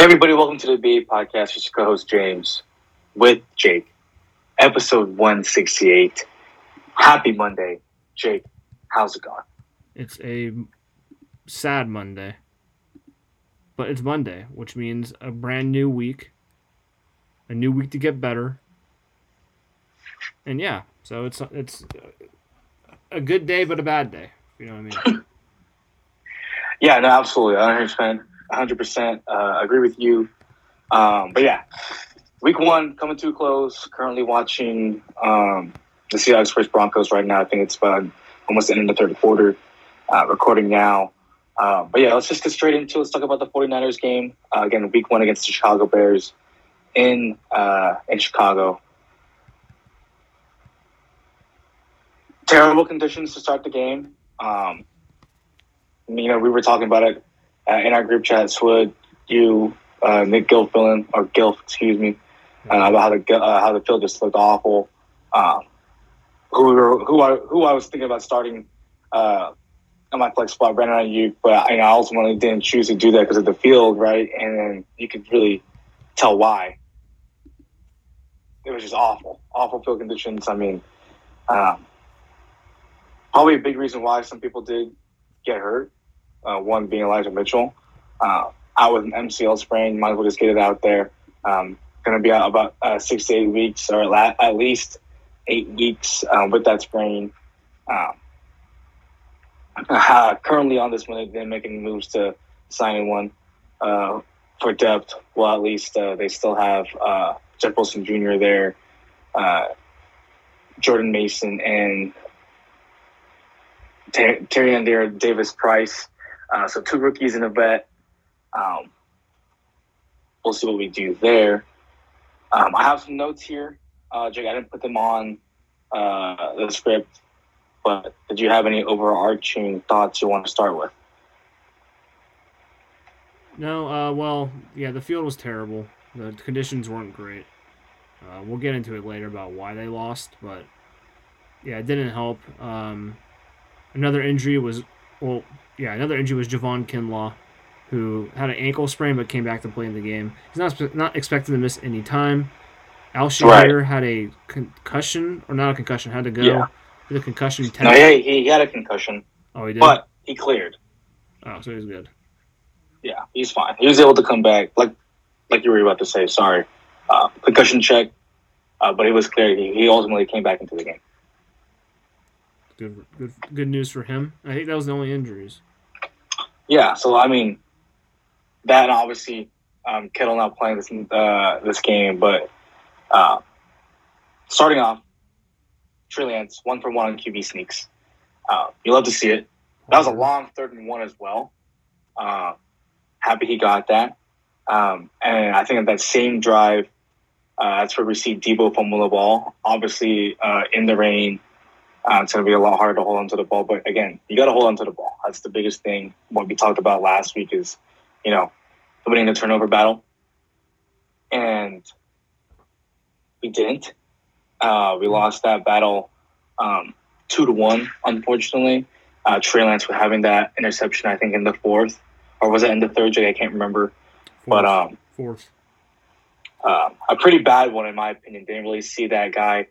Hey everybody, welcome to the BA podcast. It's your co-host James with Jake, episode 168. Happy Monday. Jake, how's it going? It's a sad Monday. But it's Monday, which means a brand new week. A new week to get better. And yeah, so it's it's a good day but a bad day. You know what I mean? Yeah, no, absolutely. 100%. 100% uh, agree with you. Um, but yeah, week one coming too close. Currently watching um, the Seahawks versus Broncos right now. I think it's about almost the end of the third quarter. Uh, recording now. Uh, but yeah, let's just get straight into it. Let's talk about the 49ers game. Uh, again, week one against the Chicago Bears in uh, in Chicago. Terrible conditions to start the game. Um, you know, we were talking about it uh, in our group chat. Swood, you, uh, Nick Gilfillan, or Gilf, excuse me, uh, about how the uh, how the field just looked awful. Um, who were, who I who I was thinking about starting uh, on my flex spot, Brandon Aiyuk but I, I ultimately didn't choose to do that because of the field, right? And you could really tell why. It was just awful, awful field conditions. I mean, um, probably a big reason why some people did get hurt. Uh, one being Elijah Mitchell, uh, out with an MCL sprain. Might as well just get it out there. Um, going to be out about uh, six to eight weeks, or at, at least eight weeks um, with that sprain. Um, uh, currently on this one, they're making moves to signing one uh, for depth. Well, at least uh, they still have uh, Jeff Wilson Jr. there, uh, Jordan Mason, and Ter- Tyrion Davis Price. Uh, so two rookies and a vet. Um, we'll see what we do there. Um, I have some notes here, uh, Jake. I didn't put them on uh, the script, but did you have any overarching thoughts you want to start with? No, uh, well, yeah, the field was terrible. The conditions weren't great. Uh, we'll get into it later about why they lost, but yeah, it didn't help. Um, another injury was, well, yeah, another injury was Javon Kinlaw, who had an ankle sprain but came back to play in the game. He's not not expected to miss any time. Al-Shaair right. had a concussion, or not a concussion, had to go. Yeah. With a concussion test. No, yeah, he had a concussion. Oh, he did? But he cleared. Oh, so he's good. Yeah, he's fine. He was able to come back, like like you were about to say, sorry. Uh, concussion check, uh, but he was clear. He, he ultimately came back into the game. Good, good, good news for him. I think that was the only injuries. Yeah, so I mean, that and obviously um, Kittle not playing this uh, this game, but uh, starting off, Trey Lance one for one on QB sneaks. Uh, you love to see it. That was a long third and one as well. Uh, happy he got that. Um, and I think that same drive, uh, that's where we see Deebo fumble the ball. Obviously, uh, in the rain, uh, it's going to be a lot harder to hold onto the ball. But again, you got to hold onto the ball. That's the biggest thing. What we talked about last week is, you know, winning the turnover battle. And we didn't. Uh, we lost that battle um, two to one, unfortunately. Uh, Trey Lance was having that interception, I think, in the fourth, or was it in the third? I can't remember. Fourth. But um, fourth, um, a pretty bad one in my opinion. Didn't really see that guy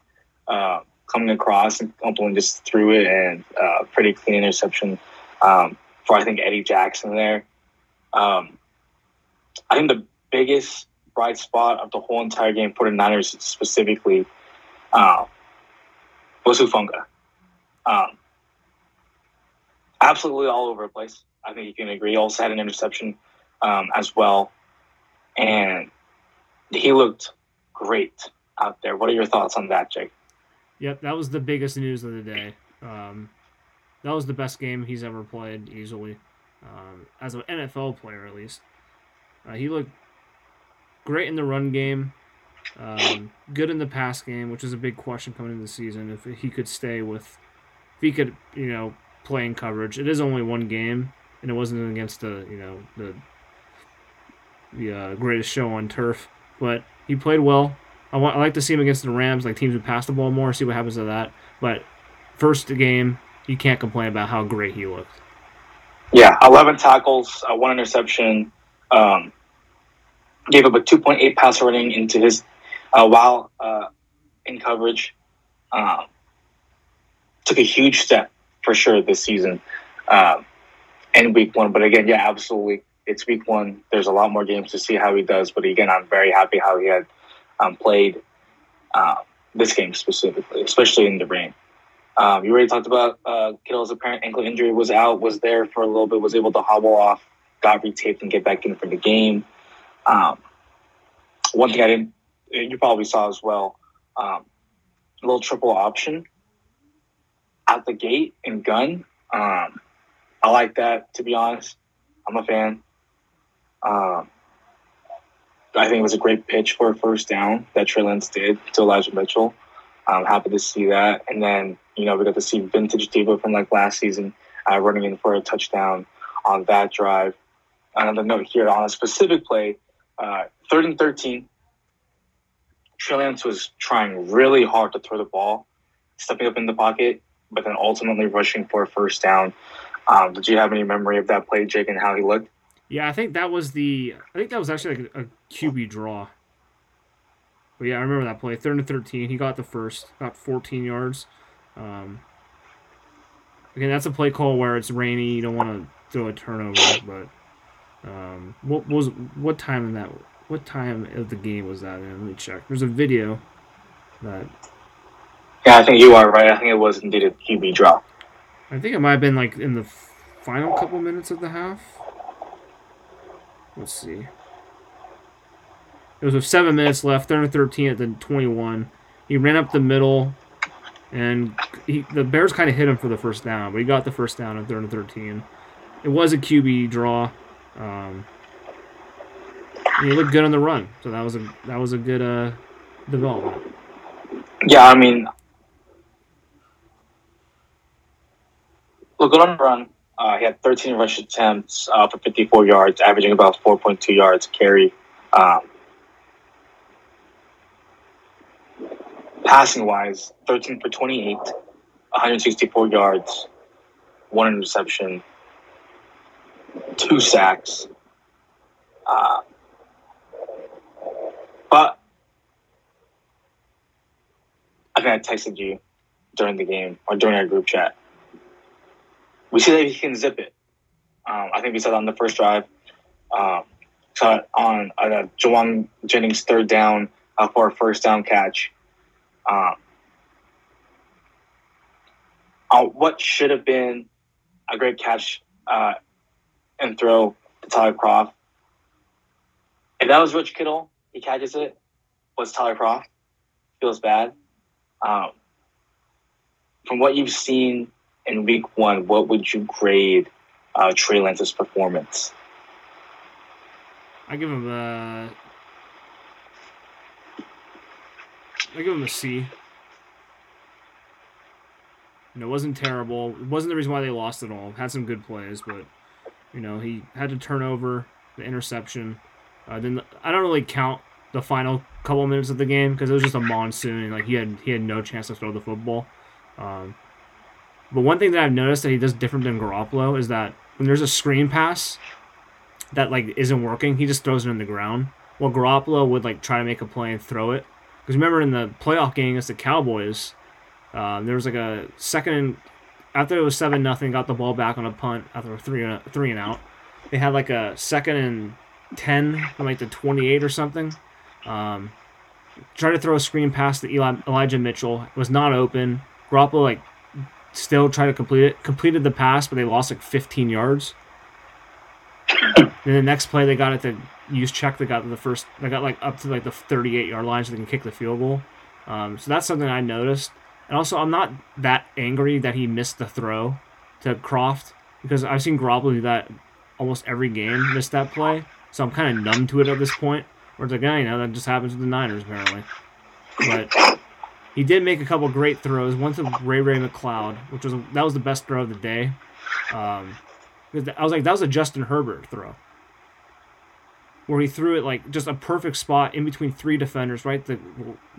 uh, coming across and Cumberland just threw it and uh, pretty clean interception um, for I think Eddie Jackson there. Um, I think the biggest bright spot of the whole entire game for the Niners specifically uh, was Hufanga. Um, absolutely all over the place. I think you can agree. Also had an interception um, as well, and he looked great out there. What are your thoughts on that, Jake? Yep, that was the biggest news of the day. Um, that was the best game he's ever played, easily, um, as an NFL player at least. Uh, he looked great in the run game, um, good in the pass game, which is a big question coming into the season. If he could stay with, if he could, you know, play in coverage. It is only one game, and it wasn't against the, you know, the the uh, greatest show on turf, but he played well. I want I like to see him against the Rams, like teams who pass the ball more, see what happens to that. But first game, you can't complain about how great he looked. Yeah, eleven tackles, uh, one interception. Um, gave up a 2.8 passer rating into his uh, while uh, in coverage. Um, took a huge step for sure this season um, in week one. But again, yeah, absolutely. It's week one. There's a lot more games to see how he does. But again, I'm very happy how he had um, played uh, this game specifically, especially in the rain. Um, you already talked about uh, Kittle's apparent ankle injury was out, was there for a little bit, was able to hobble off, got retaped and get back in for the game. Um, one thing I didn't, you probably saw as well, um, a little triple option at the gate and gun. Um, I like that, to be honest. I'm a fan. Um, I think it was a great pitch for a first down that Trey Lance did to Elijah Mitchell. I'm happy to see that. And then, you know, we got to see vintage Deebo from like last season uh, running in for a touchdown on that drive. Another note here on a specific play, uh, third and 13. Trey Lance was trying really hard to throw the ball, stepping up in the pocket, but then ultimately rushing for a first down. Um, did you have any memory of that play, Jake, and how he looked? Yeah, I think that was the. I think that was actually like a, a QB draw. But yeah, I remember that play. Third and thirteen, he got the first, got fourteen yards. Um, again, that's a play call where it's rainy. You don't want to throw a turnover. But um, what was what time in that? What time of the game was that in? Let me check. There's a video that. Yeah, I think you are right. I think it was indeed a QB draw. I think it might have been like in the final couple minutes of the half. Let's see. It was with seven minutes left, third and 13 at the 21. He ran up the middle, and he, the Bears kind of hit him for the first down, but he got the first down at third and 13. It was a QB draw. Um, he looked good on the run, so that was a that was a good uh, development. Yeah, I mean, look good on the run. Uh, he had 13 rush attempts uh, for 54 yards, averaging about 4.2 yards carry. Um, passing wise, 13 for 28, 164 yards, one interception, two sacks. Uh, but I think I texted you during the game or during our group chat we see that he can zip it. Um, I think we said on the first drive, um, on uh, Jauan Jennings' third down uh, for a first down catch. Um, uh, what should have been a great catch uh, and throw to Tyler Kroft. If that was Rich Kittle, he catches it. Was Tyler Kroft? Feels bad. Um, from what you've seen in week one, what would you grade uh, Trey Lance's performance? I give him a. I give him a C. You know, it wasn't terrible. It wasn't the reason why they lost at all. Had some good plays, but you know he had to turn over the interception. Uh, then I don't really count the final couple minutes of the game because it was just a monsoon and like he had he had no chance to throw the football. Um, but one thing that I've noticed that he does different than Garoppolo is that when there's a screen pass that like isn't working, he just throws it in the ground. Well, Garoppolo would like try to make a play and throw it. Because remember in the playoff game against the Cowboys, uh, there was like a second after it was seven nothing, got the ball back on a punt after three and three and out. They had like a second and ten from like the twenty eight or something. Um, tried to throw a screen pass to Eli, Elijah Mitchell. It was not open. Garoppolo like still try to complete it. Completed the pass, but they lost like 15 yards. and the next play, they got it to use check. They got the first. They got like up to like the 38 yard line, so they can kick the field goal. Um, so that's something I noticed. And also, I'm not that angry that he missed the throw to Kroft because I've seen Garoppolo do that almost every game, miss that play. So I'm kind of numb to it at this point. Where it's like, yeah, you know, that just happens with the Niners apparently. But he did make a couple great throws. One to Ray Ray McCloud, which was that was the best throw of the day. Um, I was like, that was a Justin Herbert throw, where he threw it like just a perfect spot in between three defenders, right? The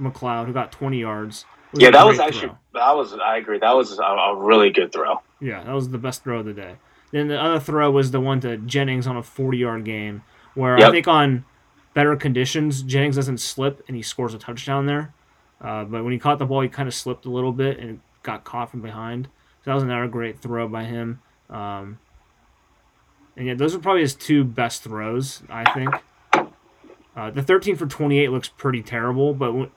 McCloud who got 20 yards. Yeah, that was actually throw. that was I agree. That was a, a really good throw. Yeah, that was the best throw of the day. Then the other throw was the one to Jennings on a 40 yard game, where yep. I think on better conditions, Jennings doesn't slip and he scores a touchdown there. Uh, but when he caught the ball, he kind of slipped a little bit and got caught from behind. So that was another great throw by him. Um, and yeah, those are probably his two best throws, I think. Uh, the 13 for 28 looks pretty terrible, but w-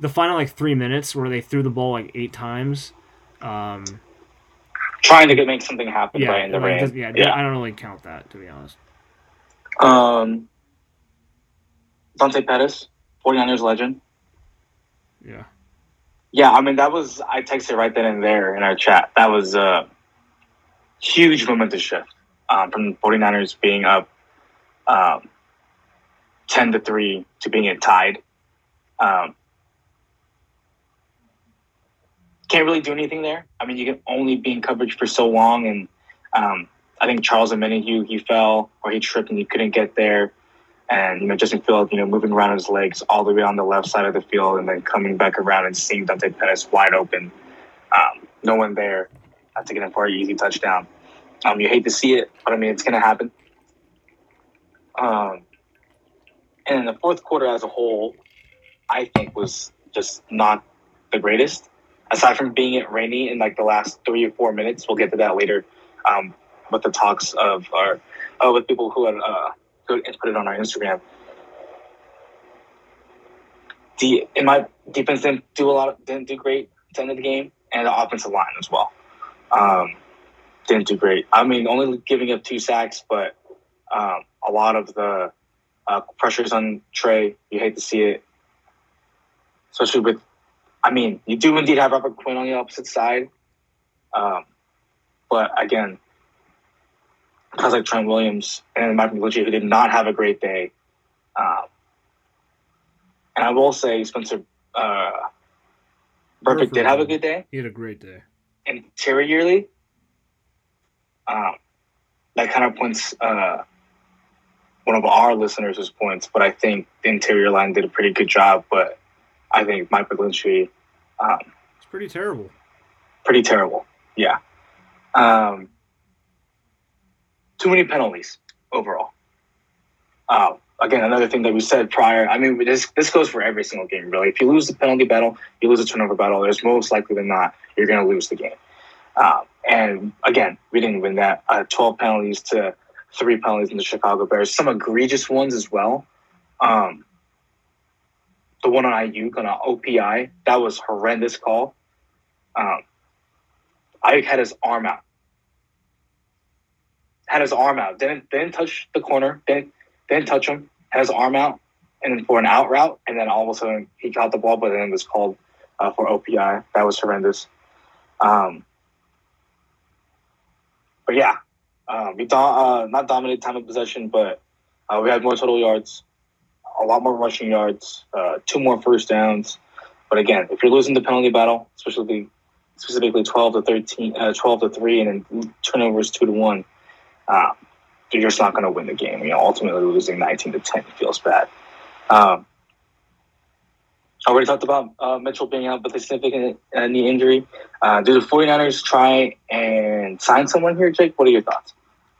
the final like three minutes where they threw the ball like eight times, um, Trying to get, make something happen yeah, right in the like, rain. yeah, yeah. I don't really count that to be honest. Um, Dante Pettis, 49ers legend. Yeah, Yeah, I mean that was I texted right then and there in our chat. That was a huge momentous shift um, from the 49ers being up um, 10 to 3 to being tied. Um, can't really do anything there. I mean, you can only be in coverage for so long, and um, I think Charles and Omenihu he fell or he tripped and he couldn't get there, and you know Justin Fields you know moving around his legs all the way on the left side of the field and then coming back around and seeing Dante Pettis wide open, um, no one there, uh, taking him for an easy touchdown. Um, you hate to see it, but I mean it's gonna happen. Um, and the fourth quarter as a whole, I think was just not the greatest. Aside from being it rainy in like the last three or four minutes, we'll get to that later. Um, with the talks of our, uh, with people who had uh, had put it on our Instagram. The in my defense didn't do a lot, didn't do great at the end of the game, and the offensive line as well. Um, didn't do great. I mean, only giving up two sacks, but um, a lot of the uh, pressures on Trey. You hate to see it, especially with. I mean, you do indeed have Robert Quinn on the opposite side, um, but again, guys like Trent Williams and Mike McGlinchey who did not have a great day. Um, and I will say Spencer uh, Burford did have a good day he had a great day. And interiorly. Um, that kind of points uh, one of our listeners' points, but I think the interior line did a pretty good job. But I think Mike McGlinchey, um, It's pretty terrible. pretty terrible. Yeah. Um, too many penalties overall. Uh, again, another thing that we said prior. I mean, this this goes for every single game, really. If you lose the penalty battle, you lose the turnover battle. There's most likely than not you're going to lose the game. Um, and again, we didn't win that. Uh, Twelve penalties to three penalties in the Chicago Bears. Some egregious ones as well. Um, the one on Aiyuk on OPI that was horrendous call. Um, had his arm out. Had his arm out. Didn't didn't touch the corner. Didn't didn't touch him. Had his arm out, and then for an out route, and then all of a sudden he caught the ball, but then it was called uh, for OPI. That was horrendous. Um, but yeah, uh, we do- uh, not dominated time of possession, but uh, we had more total yards, a lot more rushing yards, uh, two more first downs. But again, if you're losing the penalty battle, especially specifically 12 to 13, uh, 12 to 3, and then turnovers 2 to 1, uh, you're just not going to win the game. You know, ultimately losing 19 to 10 feels bad. Um, I already talked about uh, Mitchell being out with a significant uh, knee injury. Uh, do the 49ers try and sign someone here, Jake? What are your thoughts?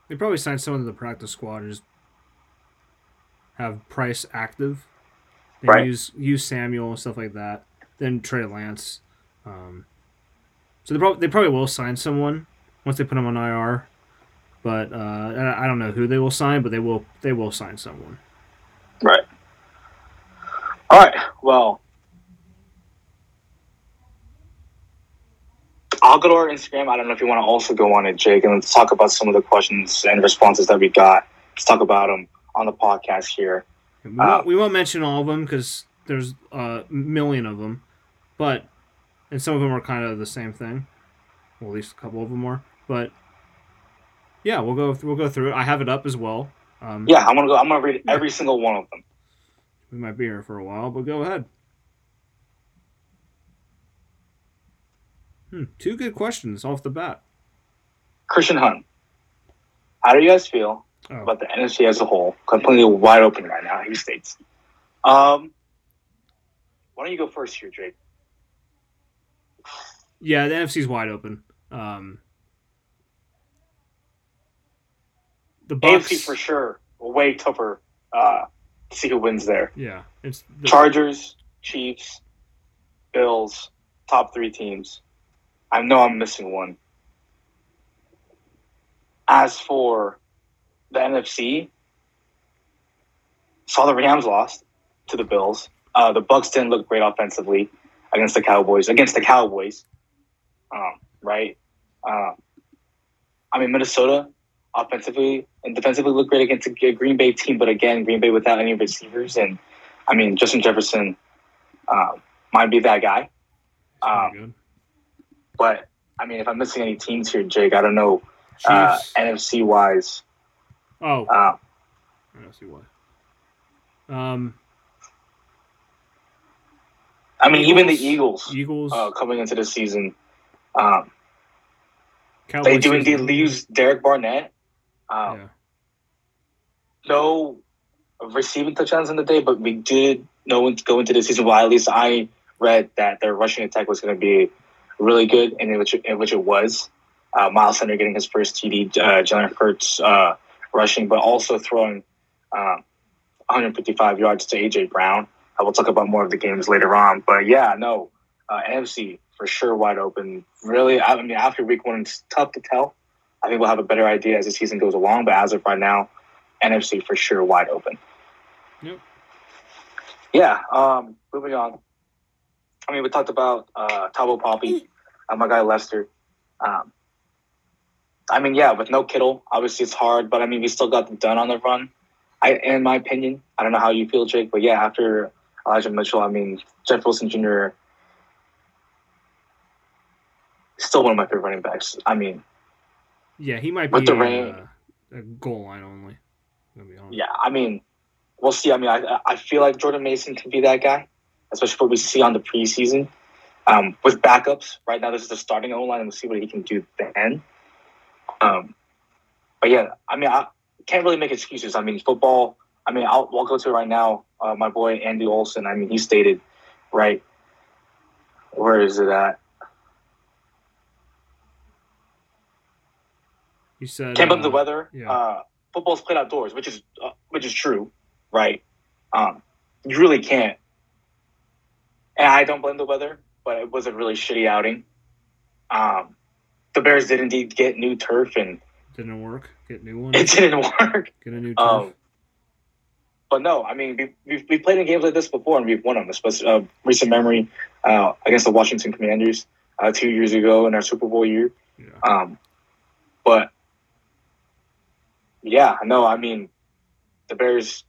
They probably sign someone to the practice squad and just have Price active. They Right. use use Samuel and stuff like that. Then Trey Lance. Um, so they probably they probably will sign someone once they put him on IR. But uh, I don't know who they will sign, but they will they will sign someone. Right. All right. Well, I'll go to our Instagram. I don't know if you want to also go on it, Jake, and let's talk about some of the questions and responses that we got. Let's talk about them on the podcast here. We, Uh, won't, we won't mention all of them because there's a million of them, but and some of them are kind of the same thing. Well, at least a couple of them are. But yeah, we'll go we'll go through it. I have it up as well. Um, Yeah, I'm gonna go. I'm gonna read every single one of them. we might be here for a while, but go ahead. Hmm, two good questions off the bat. Christian Hunt. How do you guys feel Oh. about the NFC as a whole? Completely wide open right now. He states. Um, why don't you go first here, Jake? Yeah, the NFC's wide open. Um, the Bucks, AFC for sure, way tougher uh, to see who wins there. Yeah, it's the, Chargers, Chiefs, Bills, top three teams. I know I'm missing one. As for the NFC, saw the Rams lost to the Bills. Uh, the Bucs didn't look great offensively against the Cowboys. Against the Cowboys, um, right? Um, I mean, Minnesota offensively and defensively looked great against a Green Bay team, but again, Green Bay without any receivers, and I mean, Justin Jefferson um, might be that guy. um. But I mean, if I'm missing any teams here, Jake, I don't know uh, NFC wise. oh, Uh, I don't see why. Um, I mean, even the Eagles. Eagles Eagles. uh, coming into the season, um, Cowboys they do indeed lose Derek Barnett. Um, Yeah. No receiving touchdowns in the day, but we did know go into the season. Well, at least I read that their rushing attack was going to be really good, and in which in which it was. Uh, Miles Sanders getting his first TD, uh, Jalen Hurts uh, rushing, but also throwing um, 155 yards to AJ Brown. I will talk about more of the games later on, but yeah, no, uh, NFC for sure wide open. Really, I mean, after week one, it's tough to tell. I think we'll have a better idea as the season goes along, but as of right now, NFC for sure wide open. Yep. Yeah. Um, moving on. I mean, we talked about uh, Tabo Poppy, uh, my guy Lester. Um, I mean, yeah, with no Kittle, obviously it's hard, but I mean, we still got them done on the run. I, in my opinion, I don't know how you feel, Jake, but yeah, after Elijah Mitchell, I mean, Jeff Wilson Jr. still one of my favorite running backs. I mean, Yeah, he might With be the rain- uh, a goal line only. Gonna be honest. yeah, I mean, we'll see. I mean, I, I feel like Jordan Mason can be that guy, especially what we see on the preseason. Um, with backups, right now this is the starting O line, and we'll see what he can do then. Um, but yeah, I mean, I can't really make excuses. I mean, football. I mean, I'll, I'll go to it right now. Uh, my boy Andy Olson. I mean, he stated, right. Where is it at? He said. Can't blame uh, the weather. yeah. Uh, football's played outdoors, which is uh, which is true, right? Um, you really can't. And I don't blame the weather, but it was a really shitty outing. Um, the Bears did indeed get new turf, and Didn't work. Get new one. it didn't work. Get a new turf. Um, but no, I mean we, we've we've played in games like this before, and we've won them. Especially uh, recent memory uh, against the Washington Commanders uh, two years ago in our Super Bowl year. yeah. Um, but yeah, no, I mean, the Bears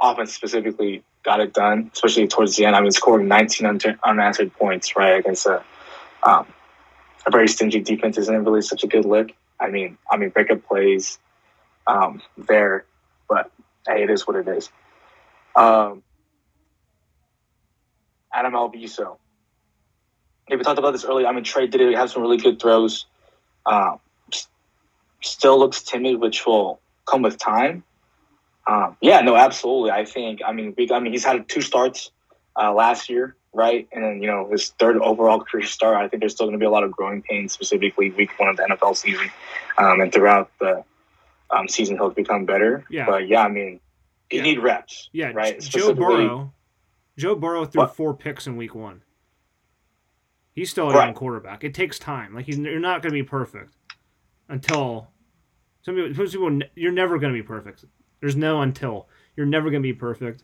offense specifically got it done, especially towards the end. I mean, scoring 19 un- unanswered points, right, against a, um, a very stingy defense isn't really such a good look. I mean, I mean, breakup plays um, there, but hey, it is what it is. Um, Adam Albiso. Yeah, we talked about this earlier. I mean, Trey did it, have some really good throws. Um, still looks timid, which will come with time. Um, yeah, no, absolutely. I think. I mean, we, I mean, he's had two starts uh, last year, right? And then you know his third overall career start. I think there's still going to be a lot of growing pains, specifically week one of the NFL season, um, and throughout the um, season he'll become better. Yeah. But yeah, I mean, you Yeah. need reps. Yeah, right. Joe Burrow. Joe Burrow threw What? four picks in week one. He's still a Right. young quarterback. It takes time. Like he's, you're not going to be perfect until some people. Some people you're never going to be perfect. There's no until. You're never going to be perfect.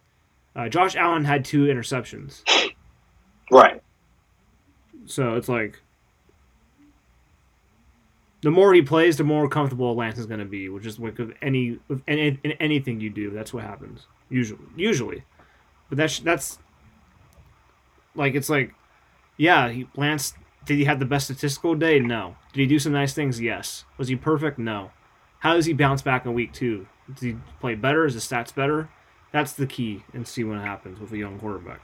Uh, Josh Allen had two interceptions, Right. so it's like the more he plays, the more comfortable Lance is going to be. Which is like with any with any, in anything you do, that's what happens usually. Usually, but that's that's like it's like, yeah, he, Lance. Did he have the best statistical day? No. Did he do some nice things? Yes. Was he perfect? No. How does he bounce back in week two? Does he play better? Is his stats better? That's the key, and see what happens with a young quarterback.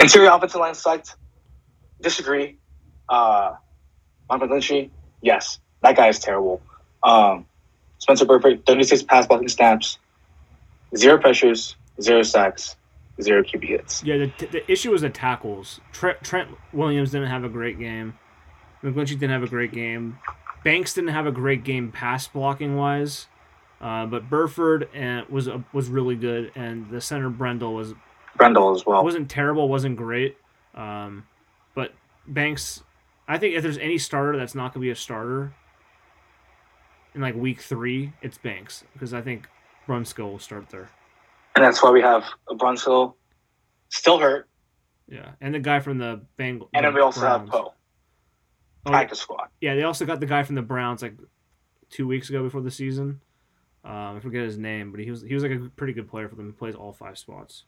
Interior offensive line sucked. Disagree. Uh, Mike McGlinchey, yes, that guy is terrible. Um, Spencer Burford, 36 pass blocking snaps, zero pressures, zero sacks, zero QB hits. Yeah, the, the issue was the tackles. Trent, Trent Williams didn't have a great game. McGlinchey didn't have a great game. Banks didn't have a great game pass blocking wise, uh, but Burford and was uh, was really good, and the center Brendel was Brendel as well. wasn't terrible, wasn't great, um, but Banks. I think if there's any starter that's not going to be a starter in like week three, it's Banks because I think Brunskill will start there. And that's why we have Brunskill still hurt. Yeah, and the guy from the Bengals. And then we also Browns. have Poe. Oh, practice squad. Yeah, they also got the guy from the Browns like two weeks ago before the season. Um, I forget his name, but he was he was like a pretty good player for them. He plays all five spots.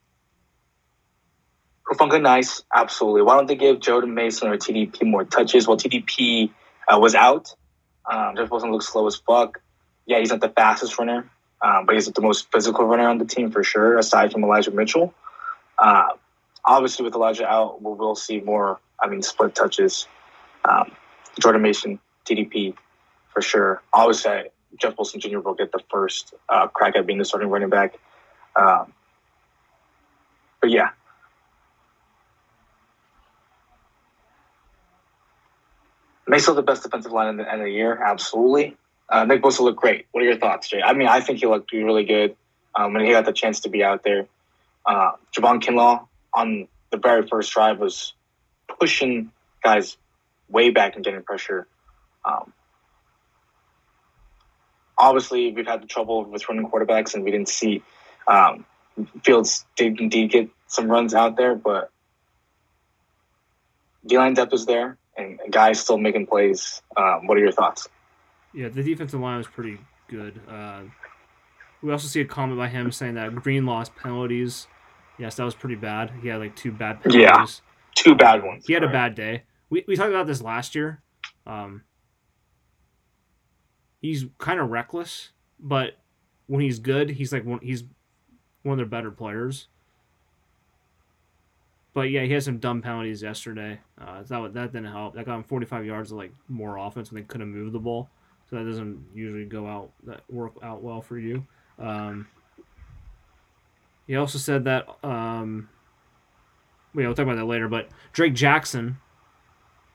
Hufanga nice, absolutely. Why don't they give Jordan Mason or TDP more touches? Well, TDP uh, was out. Um, Jeff Wilson looks slow as fuck. Yeah, he's not the fastest runner, um, but he's the most physical runner on the team for sure, aside from Elijah Mitchell. Uh, obviously, with Elijah out, we will see more, I mean, split touches. Um, Jordan Mason, TDP, for sure. Obviously, Jeff Wilson Jr. will get the first uh, crack at being the starting running back. Um, but yeah, May still the best defensive line in the end of the year, absolutely. Uh, Nick Bosa looked great. What are your thoughts, Jay? I mean, I think he looked really good um, when he got the chance to be out there. Uh, Javon Kinlaw on the very first drive was pushing guys way back and getting pressure. Um, obviously, we've had the trouble with running quarterbacks, and we didn't see um, Fields did indeed get some runs out there, but D line depth was there and guys still making plays. Um, what are your thoughts? Yeah, the defensive line was pretty good. Uh, we also see a comment by him saying that Green lost penalties. Yes, that was pretty bad. He had like two bad penalties. Yeah, two bad ones. He had right. a bad day. We, we talked about this last year. Um, he's kind of reckless, but when he's good, he's like one, he's one of their better players. But yeah, he had some dumb penalties yesterday. Uh, that that didn't help. That got him 45 yards of like more offense when they couldn't move the ball. So that doesn't usually go out that work out well for you. Um, he also said that um, we will talk about that later. But Drake Jackson,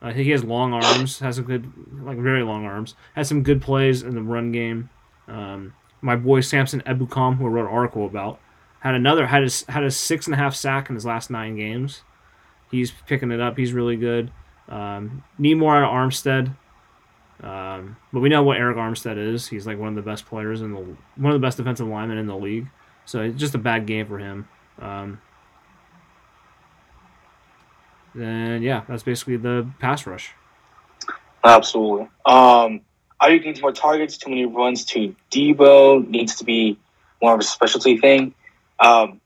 uh, he has long arms, has a good like very long arms, has some good plays in the run game. Um, my boy Samson Ebukam, who I wrote an article about, had another had a, had a six and a half sack in his last nine games. He's picking it up. He's really good. Um, need more out of Armstead. Um, but we know what Arik Armstead is. He's like one of the best players in the one of the best defensive linemen in the league. So it's just a bad game for him. Um, then yeah, that's basically the pass rush. Absolutely. Um, Aiyuk needs more targets. Too many runs to Deebo needs to be more of a specialty thing. Um,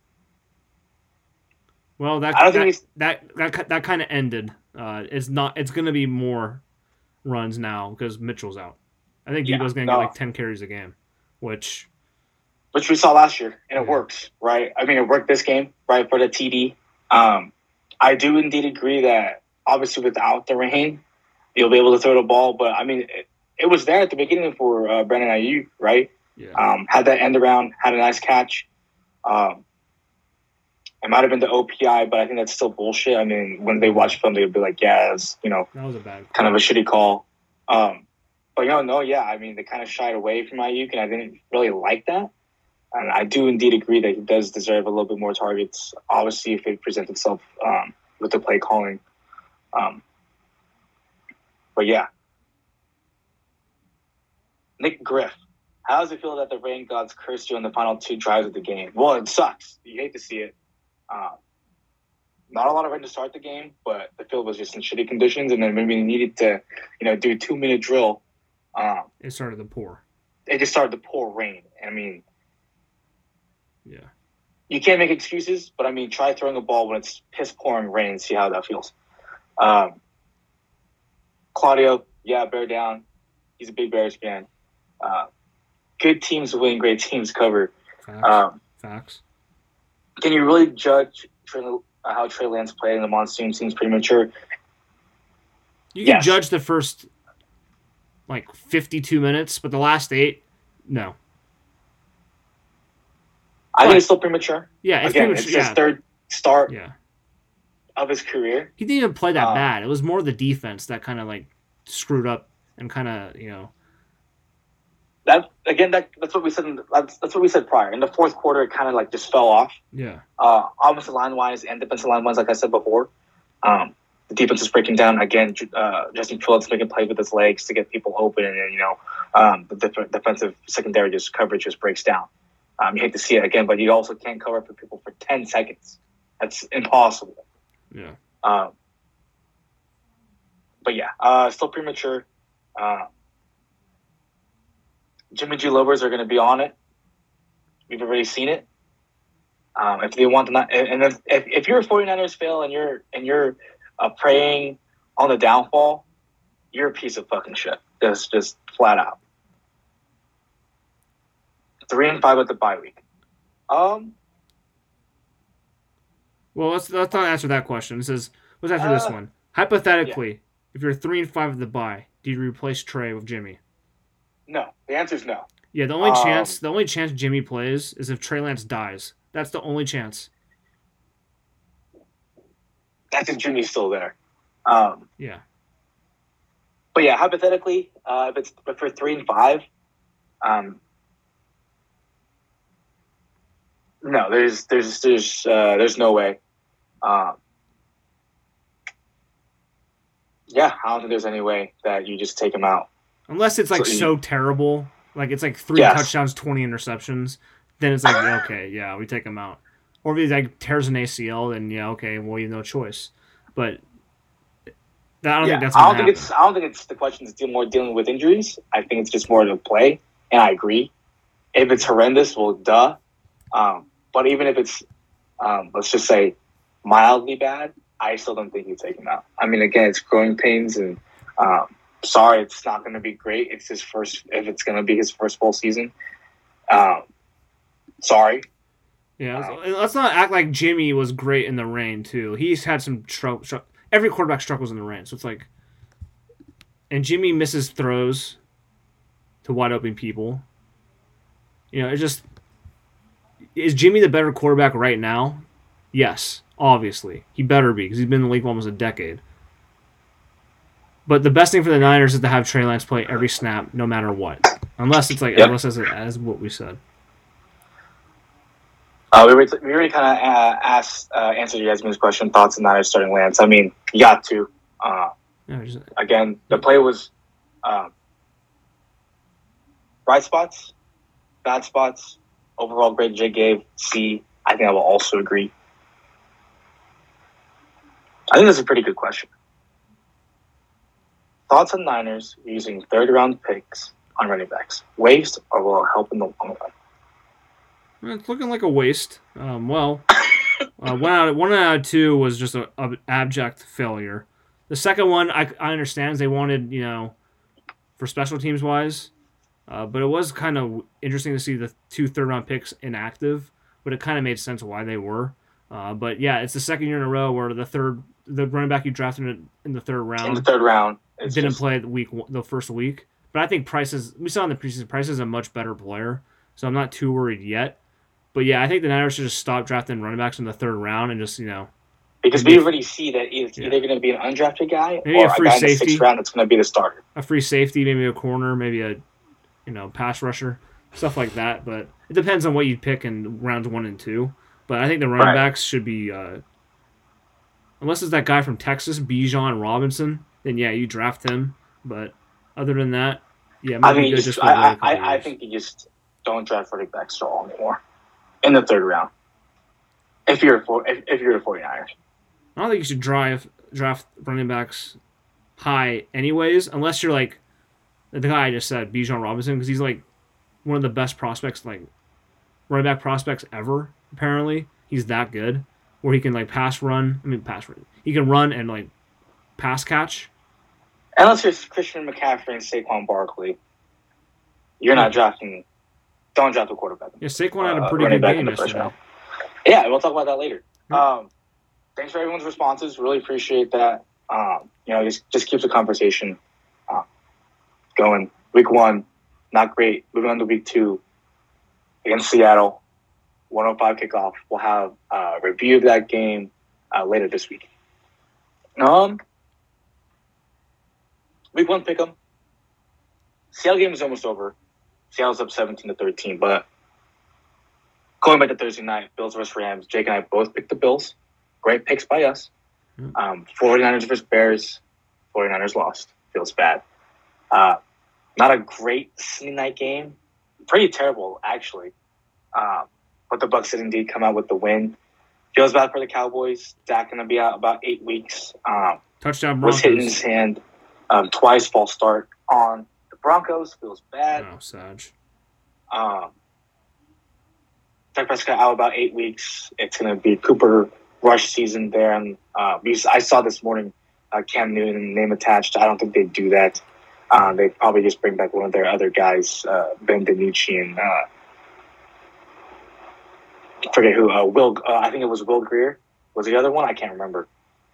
well, that I don't that, think that that that, that kind of ended. Uh, it's not. It's going to be more runs now because Mitchell's out. I think yeah, Deebo's going to no. get like ten carries a game, which which we saw last year, and it yeah. works, right? I mean, it worked this game, right, for the TD. Um, I do indeed agree that obviously without the rain, you'll be able to throw the ball, but I mean, it, it was there at the beginning for uh, Brandon Aiyuk, right? Yeah. Um, had that end around, had a nice catch. Um, it might have been the OPI, but I think that's still bullshit. I mean, when they watch film, they'd be like, "Yeah, it's you know, that was a bad, kind of a shitty call." Um, but you know, no, yeah, I mean, they kind of shied away from Aiyuk, and I didn't really like that. And I do indeed agree that he does deserve a little bit more targets. Obviously, if it presents itself um, with the play calling. Um, but yeah, Nick Griff how does it feel that the rain gods cursed you on the final two drives of the game? Well, it sucks. You hate to see it. Um, not a lot of rain to start the game, but the field was just in shitty conditions, and then when we needed to, you know, do a two minute drill, um, it started to pour. It just started to pour rain. I mean, yeah, you can't make excuses, but I mean, try throwing a ball when it's piss pouring rain and see how that feels. Um, Claudio, yeah, bear down. He's a big Bears fan. Uh, good teams win, great teams cover. Facts. Um, Facts. Can you really judge Trey, uh, how Trey Lance played in the monsoon? Seems premature. You can yes. judge the first like 52 minutes, but the last eight, no. I think it's still premature. Yeah, it's Again, premature. It's his yeah. third start yeah. of his career. He didn't even play that um, bad. It was more the defense that kind of like screwed up and kind of you know. That again, that that's what we said. In, that's that's what we said prior. In the fourth quarter, it kind of like just fell off. Yeah. Uh, offensive line wise and defensive line wise, like I said before, um, the defense is breaking down again. Uh, Justin Fields making plays with his legs to get people open, and you know um, the def- defensive secondary just coverage just breaks down. Um, you hate to see it again, but you also can't cover for people for ten seconds. That's impossible. Yeah. Um, but yeah, uh, still premature. Uh, Jimmy G lovers are going to be on it. We've already seen it. Um, if they want to not, and if, if, if you're a 49ers fail and you're and you're uh, praying on the downfall, you're a piece of fucking shit. That's just flat out. Three and five at the bye week. Um. Well, let's let's not answer that question. It says let's answer uh, this one. Hypothetically, yeah. if you're three and five at the bye, do you replace Trey with Jimmy? No. The answer is no. Yeah, the only um, chance the only chance Jimmy plays is if Trey Lance dies. That's the only chance. That's if Jimmy's still there. Um, yeah. But yeah, hypothetically, uh, if it's but for three and five, um, no, there's there's there's uh, there's no way. Um, yeah, I don't think there's any way that you just take him out. Unless it's like so, so terrible, like it's like three yes. touchdowns, twenty interceptions, then it's like okay, yeah, we take him out. Or if he like tears an ACL, then yeah, okay, well you have no choice. But I don't yeah, think that's. I don't think it's. I don't think it's the question is more dealing with injuries. I think it's just more to play, and I agree. If it's horrendous, well, duh. Um, but even if it's, um, let's just say, mildly bad, I still don't think you take him out. I mean, again, it's growing pains, and um, sorry, it's not going to be great. It's his first, if it's going to be his first full season. Um, sorry. Yeah, um, let's not act like Jimmy was great in the rain too. He's had some trouble. Tr- every quarterback struggles in the rain, so it's like, and Jimmy misses throws to wide open people. You know, it just is Jimmy the better quarterback right now? Yes, obviously he better be because he's been in the league almost a decade. But the best thing for the Niners is to have Trey Lance play every snap, no matter what, unless it's like yep. unless it's as what we said. Uh, we, already, we already kind of uh, asked, uh, answered Yasmin's question, thoughts on Niners starting Lance. I mean, you got to. Uh, just, again, the play was um, bright spots, bad spots. Overall grade Jay gave C. I think I will also agree. I think that's a pretty good question. Thoughts on Niners using third round picks on running backs? Waste or will it help in the long run? It's looking like a waste. Um, well, uh, one out of, one out of two was just an abject failure. The second one, I, I understand they wanted you know, for special teams wise, uh, but it was kind of interesting to see the two third round picks inactive. But it kind of made sense why they were. Uh, but yeah, it's the second year in a row where the third the running back you drafted in, in the third round in the third round didn't just... play the week the first week. But I think Price is we saw in the preseason Price is a much better player, so I'm not too worried yet. But yeah, I think the Niners should just stop drafting running backs in the third round and just you know because we already see that it's yeah. either going to be an undrafted guy maybe or a, free a guy safety, in the sixth round that's going to be the starter. A free safety, maybe a corner, maybe a you know pass rusher, stuff like that. But it depends on what you pick in rounds one and two. But I think the running right. backs should be uh, unless it's that guy from Texas, Bijan Robinson, then yeah, you draft him. But other than that, yeah, I mean, just, I, I, I, think you just don't draft running backs at all anymore in the third round. If you're for if, if you're the 49ers. I don't think you should drive draft running backs high anyways, unless you're like the guy I just said, Bijan Robinson, because he's like one of the best prospects, like running back prospects ever. Apparently, he's that good where he can like pass run. I mean, pass run. He can run and like pass catch. Unless you're Christian McCaffrey and Saquon Barkley, you're not drafting. Don't draft a quarterback. Yeah, Saquon had a uh, pretty uh, good game yesterday. Yeah, we'll talk about that later. Um, thanks for everyone's responses. Really appreciate that. Um, you know, just just keeps the conversation uh, going. Week one, not great. Moving on to week two against Seattle. 105 kickoff. We'll have a review of that game uh, later this week. Um, week one pick 'em. Seattle game is almost over. Seattle's up 17 to 13, but going back to Thursday night, Bills versus Rams, Jake and I both picked the Bills. Great picks by us. Mm. Um, 49ers versus Bears. 49ers lost. Feels bad. Uh, not a great Sunday night game. Pretty terrible, actually. Um, but the Bucs did indeed come out with the win. Feels bad for the Cowboys. Dak going to be out about eight weeks. Um, Touchdown was hit in Broncos. his hand um, twice. False start on the Broncos. Feels bad. Oh, Sag. Um, Dak Prescott out about eight weeks. It's going to be Cooper Rush season there, and uh, I saw this morning uh, Cam Newton name attached. I don't think they'd do that. Uh, they probably just bring back one of their other guys, uh, Ben DiNucci and uh, I forget who. Uh, Will, uh, I think it was Will Grier. Was the other one? I can't remember.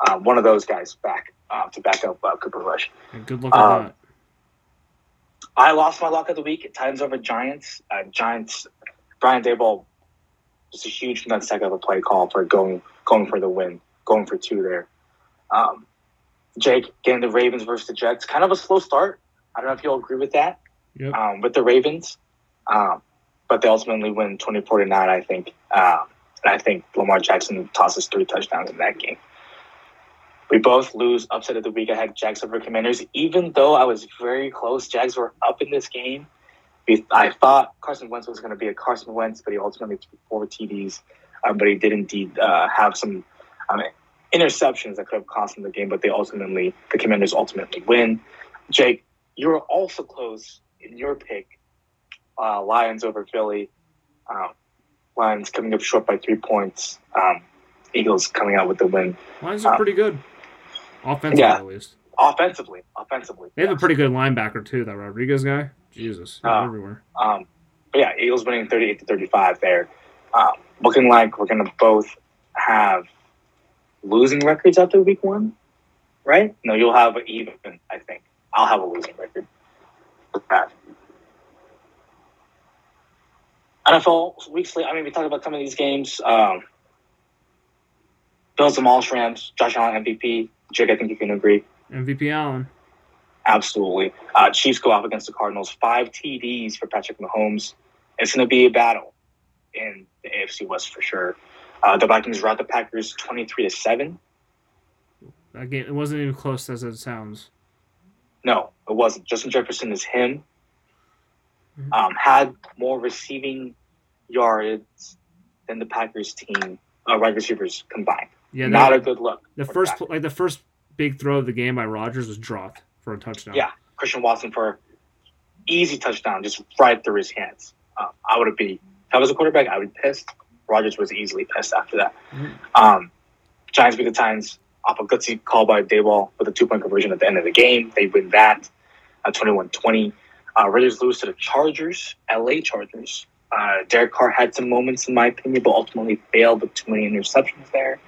Uh, one of those guys back uh, to back up uh, Cooper Rush. Good luck with Um, that. I lost my lock of the week. Titans over Giants. Uh, Giants. Brian Daboll just a huge nutsack of a play call for going going for the win, going for two there. Um, Jake getting the Ravens versus the Jets. Kind of a slow start. I don't know if you'll agree with that. Yep. Um, with the Ravens, um, but they ultimately win 24 to nine. I think. Um, and I think Lamar Jackson tosses three touchdowns in that game. We both lose upset of the week. I had Jags over Commanders, even though I was very close. Jags were up in this game. I thought Carson Wentz was going to be a Carson Wentz, but he ultimately threw four TDs. Um, but he did indeed uh, have some um, interceptions that could have cost him the game. But they ultimately, the Commanders ultimately win. Jake, you were also close in your pick. Uh, Lions over Philly. Um, Lions coming up short by three points. Um, Eagles coming out with the win. Lions are uh, pretty good. Offensively, yeah. at least. Offensively, offensively, They have a pretty good linebacker, too, that Rodriguez guy. Jesus. Oh. everywhere. Um, but yeah, Eagles winning 38 to 35 there. Um, looking like we're going to both have losing records after week one, right? No, you'll have an even, I think. I'll have a losing record. NFL weekly, I mean, we talked about some of these games. Um, Bills demolished Rams, Josh Allen MVP. Jake, I think you can agree. MVP Allen. Absolutely. Uh, Chiefs go up against the Cardinals. Five TDs for Patrick Mahomes. It's going to be a battle in the AFC West for sure. Uh, the Vikings rout the Packers twenty-three to seven. That game, it wasn't even close as it sounds. No, it wasn't. Justin Jefferson is him. Mhm. Um, had more receiving yards than the Packers team, uh, wide receivers combined. Yeah, Not that, a good look. the first Packers. like the first big throw of the game by Rodgers was dropped for a touchdown. Yeah. Christian Watson for easy touchdown, just right through his hands. Um, I would be, if I was a quarterback, I would be pissed. Rodgers was easily pissed after that. Mhm. Um, Giants beat the Titans off a gutsy call by Daboll with a two point conversion at the end of the game. They win that uh, 21 20. Uh, Raiders lose to the Chargers, LA Chargers. Uh, Derek Carr had some moments, in my opinion, but ultimately failed with too many interceptions there.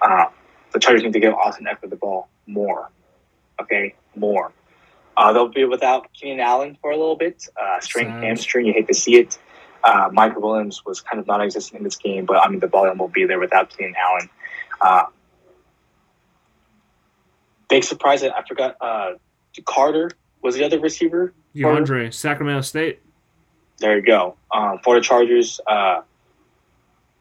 Uh, the Chargers need to give Austin Ekeler the ball more. Okay, more. Uh, they'll be without Keenan Allen for a little bit. Uh, strained hamstring, you hate to see it. Uh, Michael Williams was kind of non-existent in this game, but I mean the volume will be there without Keenan Allen. Uh, big surprise that I forgot. Uh, Carter was the other receiver. DeAndre, Sacramento State. There you go. Um, for the Chargers, uh,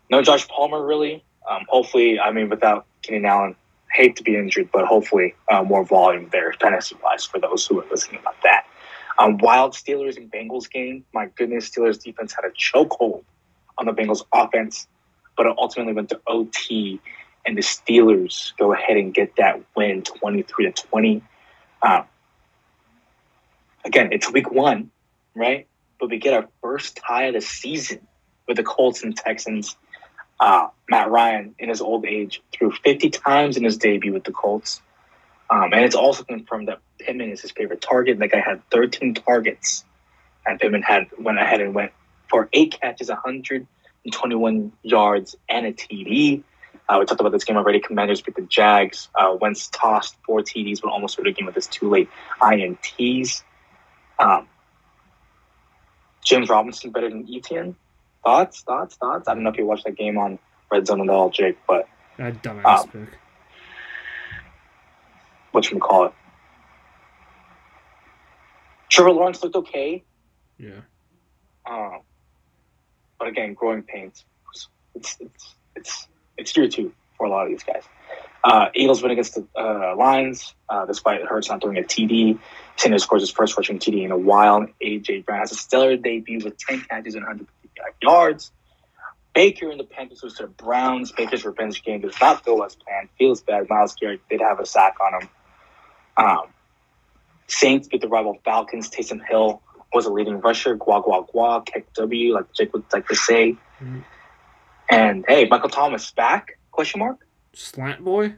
no Josh Palmer really. Um, hopefully, I mean without Keenan Allen, hate to be injured, but hopefully uh, more volume there fantasy wise for those who are listening about that. Um, wild Steelers and Bengals game. My goodness, Steelers defense had a chokehold on the Bengals offense, but it ultimately went to OT, and the Steelers go ahead and get that win, twenty three to twenty. Um, again, it's week one, right? But we get our first tie of the season with the Colts and Texans. Uh, Matt Ryan, in his old age, threw 50 times in his debut with the Colts. Um, and it's also confirmed that Pittman is his favorite target. That guy had 13 targets, and Pittman had went ahead and went for eight catches, 121 yards, and a TD. Uh, we talked about this game already. Commanders beat the Jags. Uh, Wentz tossed four TDs, but almost threw the game with his two late INTs. Um, James Robinson better than Etienne. Thoughts, thoughts, thoughts. I don't know if you watched that game on Red Zone at all, Jake, but That dumbass Um, pick. what you call it. Trevor Lawrence looked okay. Yeah. Um, but again, growing pains. It's it's it's it's year two for a lot of these guys. Uh, Eagles win against the uh, Lions, uh, despite Hurts not throwing a TD. Sanders scores his first rushing TD in a while. AJ Brown has a stellar debut with 10 catches and 155 yards. Baker and the Panthers lose to the Browns. Baker's revenge game does not go as planned. Feels bad. Myles Garrett did have a sack on him. Um, Saints beat the rival Falcons. Taysom Hill was a leading rusher. Gua gua gua. Kick W, like Jake would like to say. Mhm. And hey, Michael Thomas back? Question mark. Slant boy.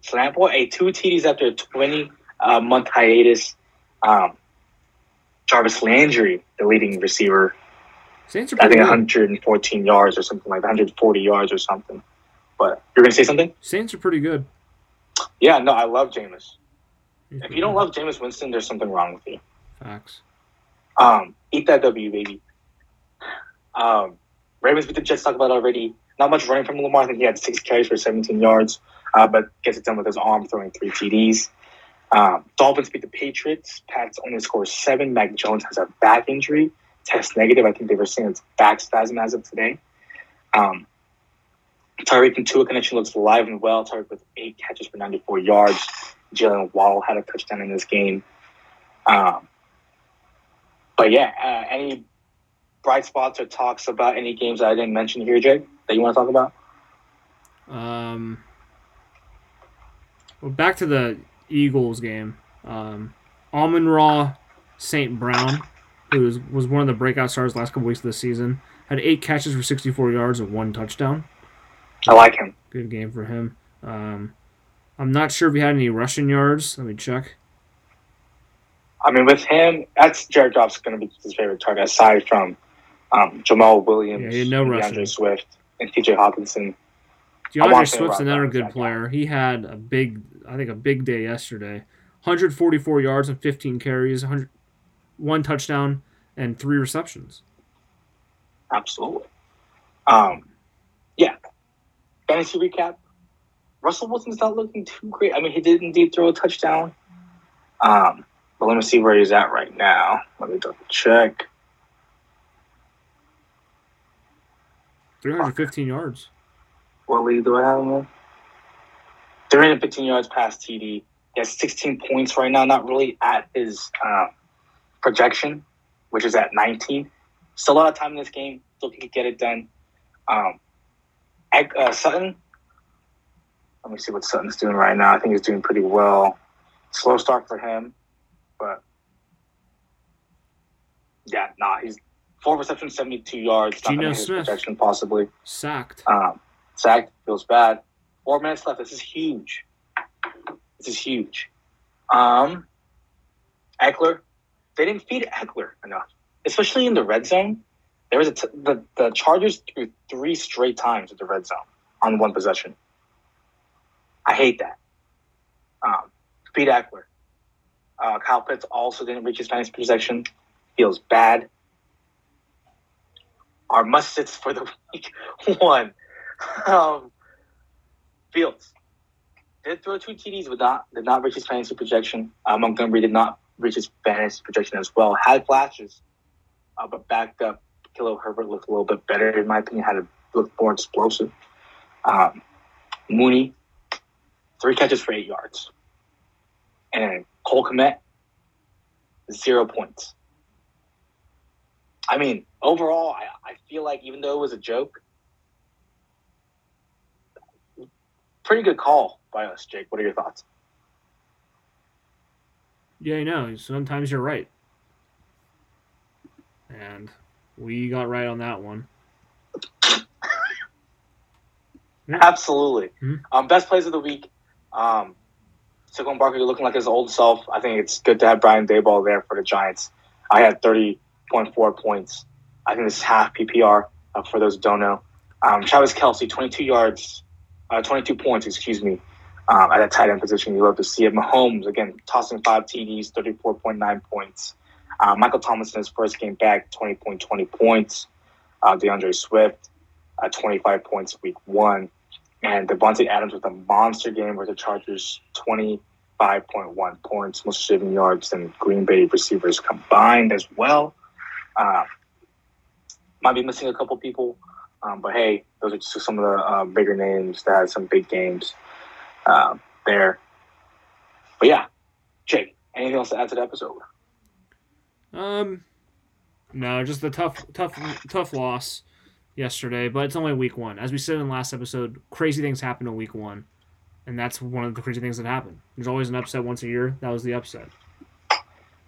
Slant boy. A two TDs after a twenty uh, month hiatus. Um, Jarvis Landry, the leading receiver, Saints are I think good. 114 yards or something like that, 140 yards or something. But you're gonna say something? Saints are pretty good. Yeah, no, I love Jameis. If you don't love Jameis Winston, there's something wrong with you. facts, Um, eat that W, baby. Um, Ravens beat the Jets. Talk about already. Not much running from Lamar. I think he had six carries for 17 yards, uh, but gets it done with his arm, throwing three TDs. Um, Dolphins beat the Patriots. Pats only scores seven. Mac Jones has a back injury, test negative. I think they were saying it's back spasm as of today. Um, Tyreek and Tua connection looks alive and well. Tyreek with eight catches for 94 yards. Jaylen Waddle had a touchdown in this game. Um, but yeah, uh, any bright spots or talks about any games I didn't mention here, Jake, that you want to talk about? Um, well, back to the Eagles game. Um, Amon-Ra St. Brown, who was, was one of the breakout stars last couple weeks of the season, had eight catches for 64 yards and one touchdown. I like him. Good game for him. Um, I'm not sure if he had any rushing yards. Let me check. I mean, with him, that's Jared Goff's going to be his favorite target, aside from um, Jamaal Williams, Yeah, no rushing. D'Andre Swift, and TJ Hockenson. D'Andre Swift's another good player. He had a big, I think, a big day yesterday. 144 yards and 15 carries, 100, one touchdown, and three receptions. Absolutely. Um, yeah. Fantasy recap. Russell Wilson's not looking too great. I mean, he did indeed throw a touchdown. Um, but let me see where he's at right now. Let me double check. 315 yards. What league do I have him in? 315 yards past TD. He has 16 points right now, not really at his um, projection, which is at 19. Still a lot of time in this game. Still can get it done. Um, uh, Sutton. Let me see what Sutton's doing right now. I think he's doing pretty well. Slow start for him, but yeah, nah, he's four receptions, 72 yards. Not Geno Smith. projection possibly. Sacked. Um, sacked, feels bad. Four minutes left. This is huge. This is huge. Um, Ekeler, they didn't feed Ekeler enough, especially in the red zone. There was a t- the the Chargers threw three straight times at the red zone on one possession. I hate that. Um, feed Ekeler. Uh, Kyle Pitts also didn't reach his fantasy projection. Feels bad. Our must sits for the week one. Um, Fields did throw two TDs, but not did not reach his fantasy projection. Uh, Montgomery did not reach his fantasy projection as well. Had flashes, uh, but backed up. Khalil Herbert looked a little bit better, in my opinion. Had a, look more explosive. Um, Mooney, three catches for eight yards, and Cole Kmet, zero points. I mean, overall, I, I feel like even though it was a joke, pretty good call by us, Jake. What are your thoughts? Yeah, I know. Sometimes you're right. And we got right on that one. Absolutely. Hmm. Um, best plays of the week. Um, Saquon Barkley looking like his old self. I think it's good to have Brian Daboll there for the Giants. I had 30.4 points. I think is half PPR uh, for those who don't know. Um, Travis Kelce, 22 yards, uh, 22 points, excuse me, um, at a tight end position. You love to see it. Mahomes, again, tossing five TDs, 34.9 points. Uh, Michael Thomas in his first game back, 20.20 points. Uh, D'Andre Swift, uh, 25 points week one. And Davante Adams with a monster game where the Chargers 25.1 points, most receiving yards than Green Bay receivers combined as well. Might be missing a couple people, um, but hey, those are just some of the uh, bigger names that had some big games uh, there. But yeah, Jake, anything else to add to the episode? Um, no, just the tough, tough, tough loss yesterday. But it's only week one. As we said in the last episode, crazy things happen in week one, and that's one of the crazy things that happen. There's always an upset once a year. That was the upset.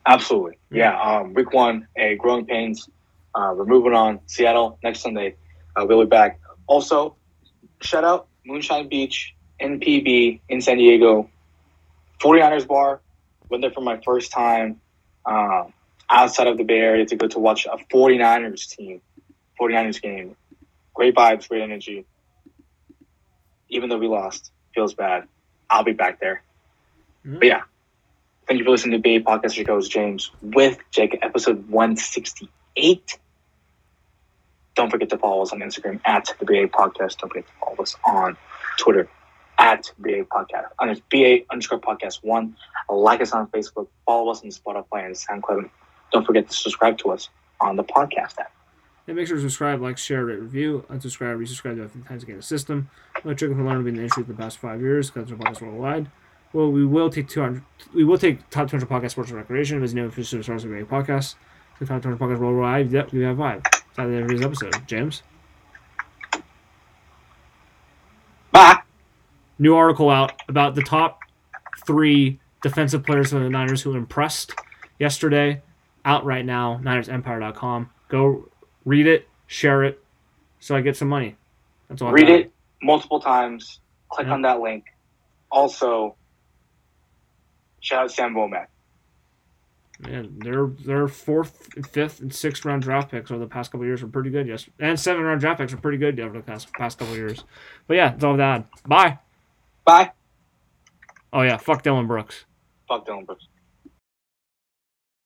Absolutely, yeah. Um, week one, a growing pains. Uh, we're moving on. Seattle next Sunday. Uh, we'll be back. Also, shout out Moonshine Beach, NPB in San Diego. 49ers bar. Went there for my first time um, outside of the Bay Area to go to watch a 49ers team, 49ers game. Great vibes, great energy. Even though we lost, feels bad. I'll be back there. Mhm. But yeah, thank you for listening to Bay Podcast. Host James with Jake, episode 168. Don't forget to follow us on Instagram at the BA Podcast. Don't forget to follow us on Twitter at BA Podcast. Under BA underscore podcast one. Like us on Facebook. Follow us on Spotify and SoundCloud. Don't forget to subscribe to us on the podcast app. And make sure to subscribe, like, share, rate, review, unsubscribe, resubscribe to every time to get the system. We're checking for learning in the industry for the past five years, because podcast worldwide. Well, we will take 200. We will take top 200 podcast sports and recreation as know official source of a podcast. The top 200 podcast worldwide. Yep, we have five. That's the end of this episode. James, Bye. new article out about the top three defensive players for the Niners who impressed yesterday. Out right now, NinersEmpire.com. Go read it, share it, so I get some money. That's all. Read it multiple times. Click Yeah. on that link. Also, shout out Sam Womack. Man, their their fourth, fifth, and sixth round draft picks over the past couple of years were pretty good. Yes, and seven round draft picks were pretty good over the past past couple of years. But yeah, that's all that. Bye. Bye. Oh yeah, fuck Dillon Brooks. Fuck Dillon Brooks.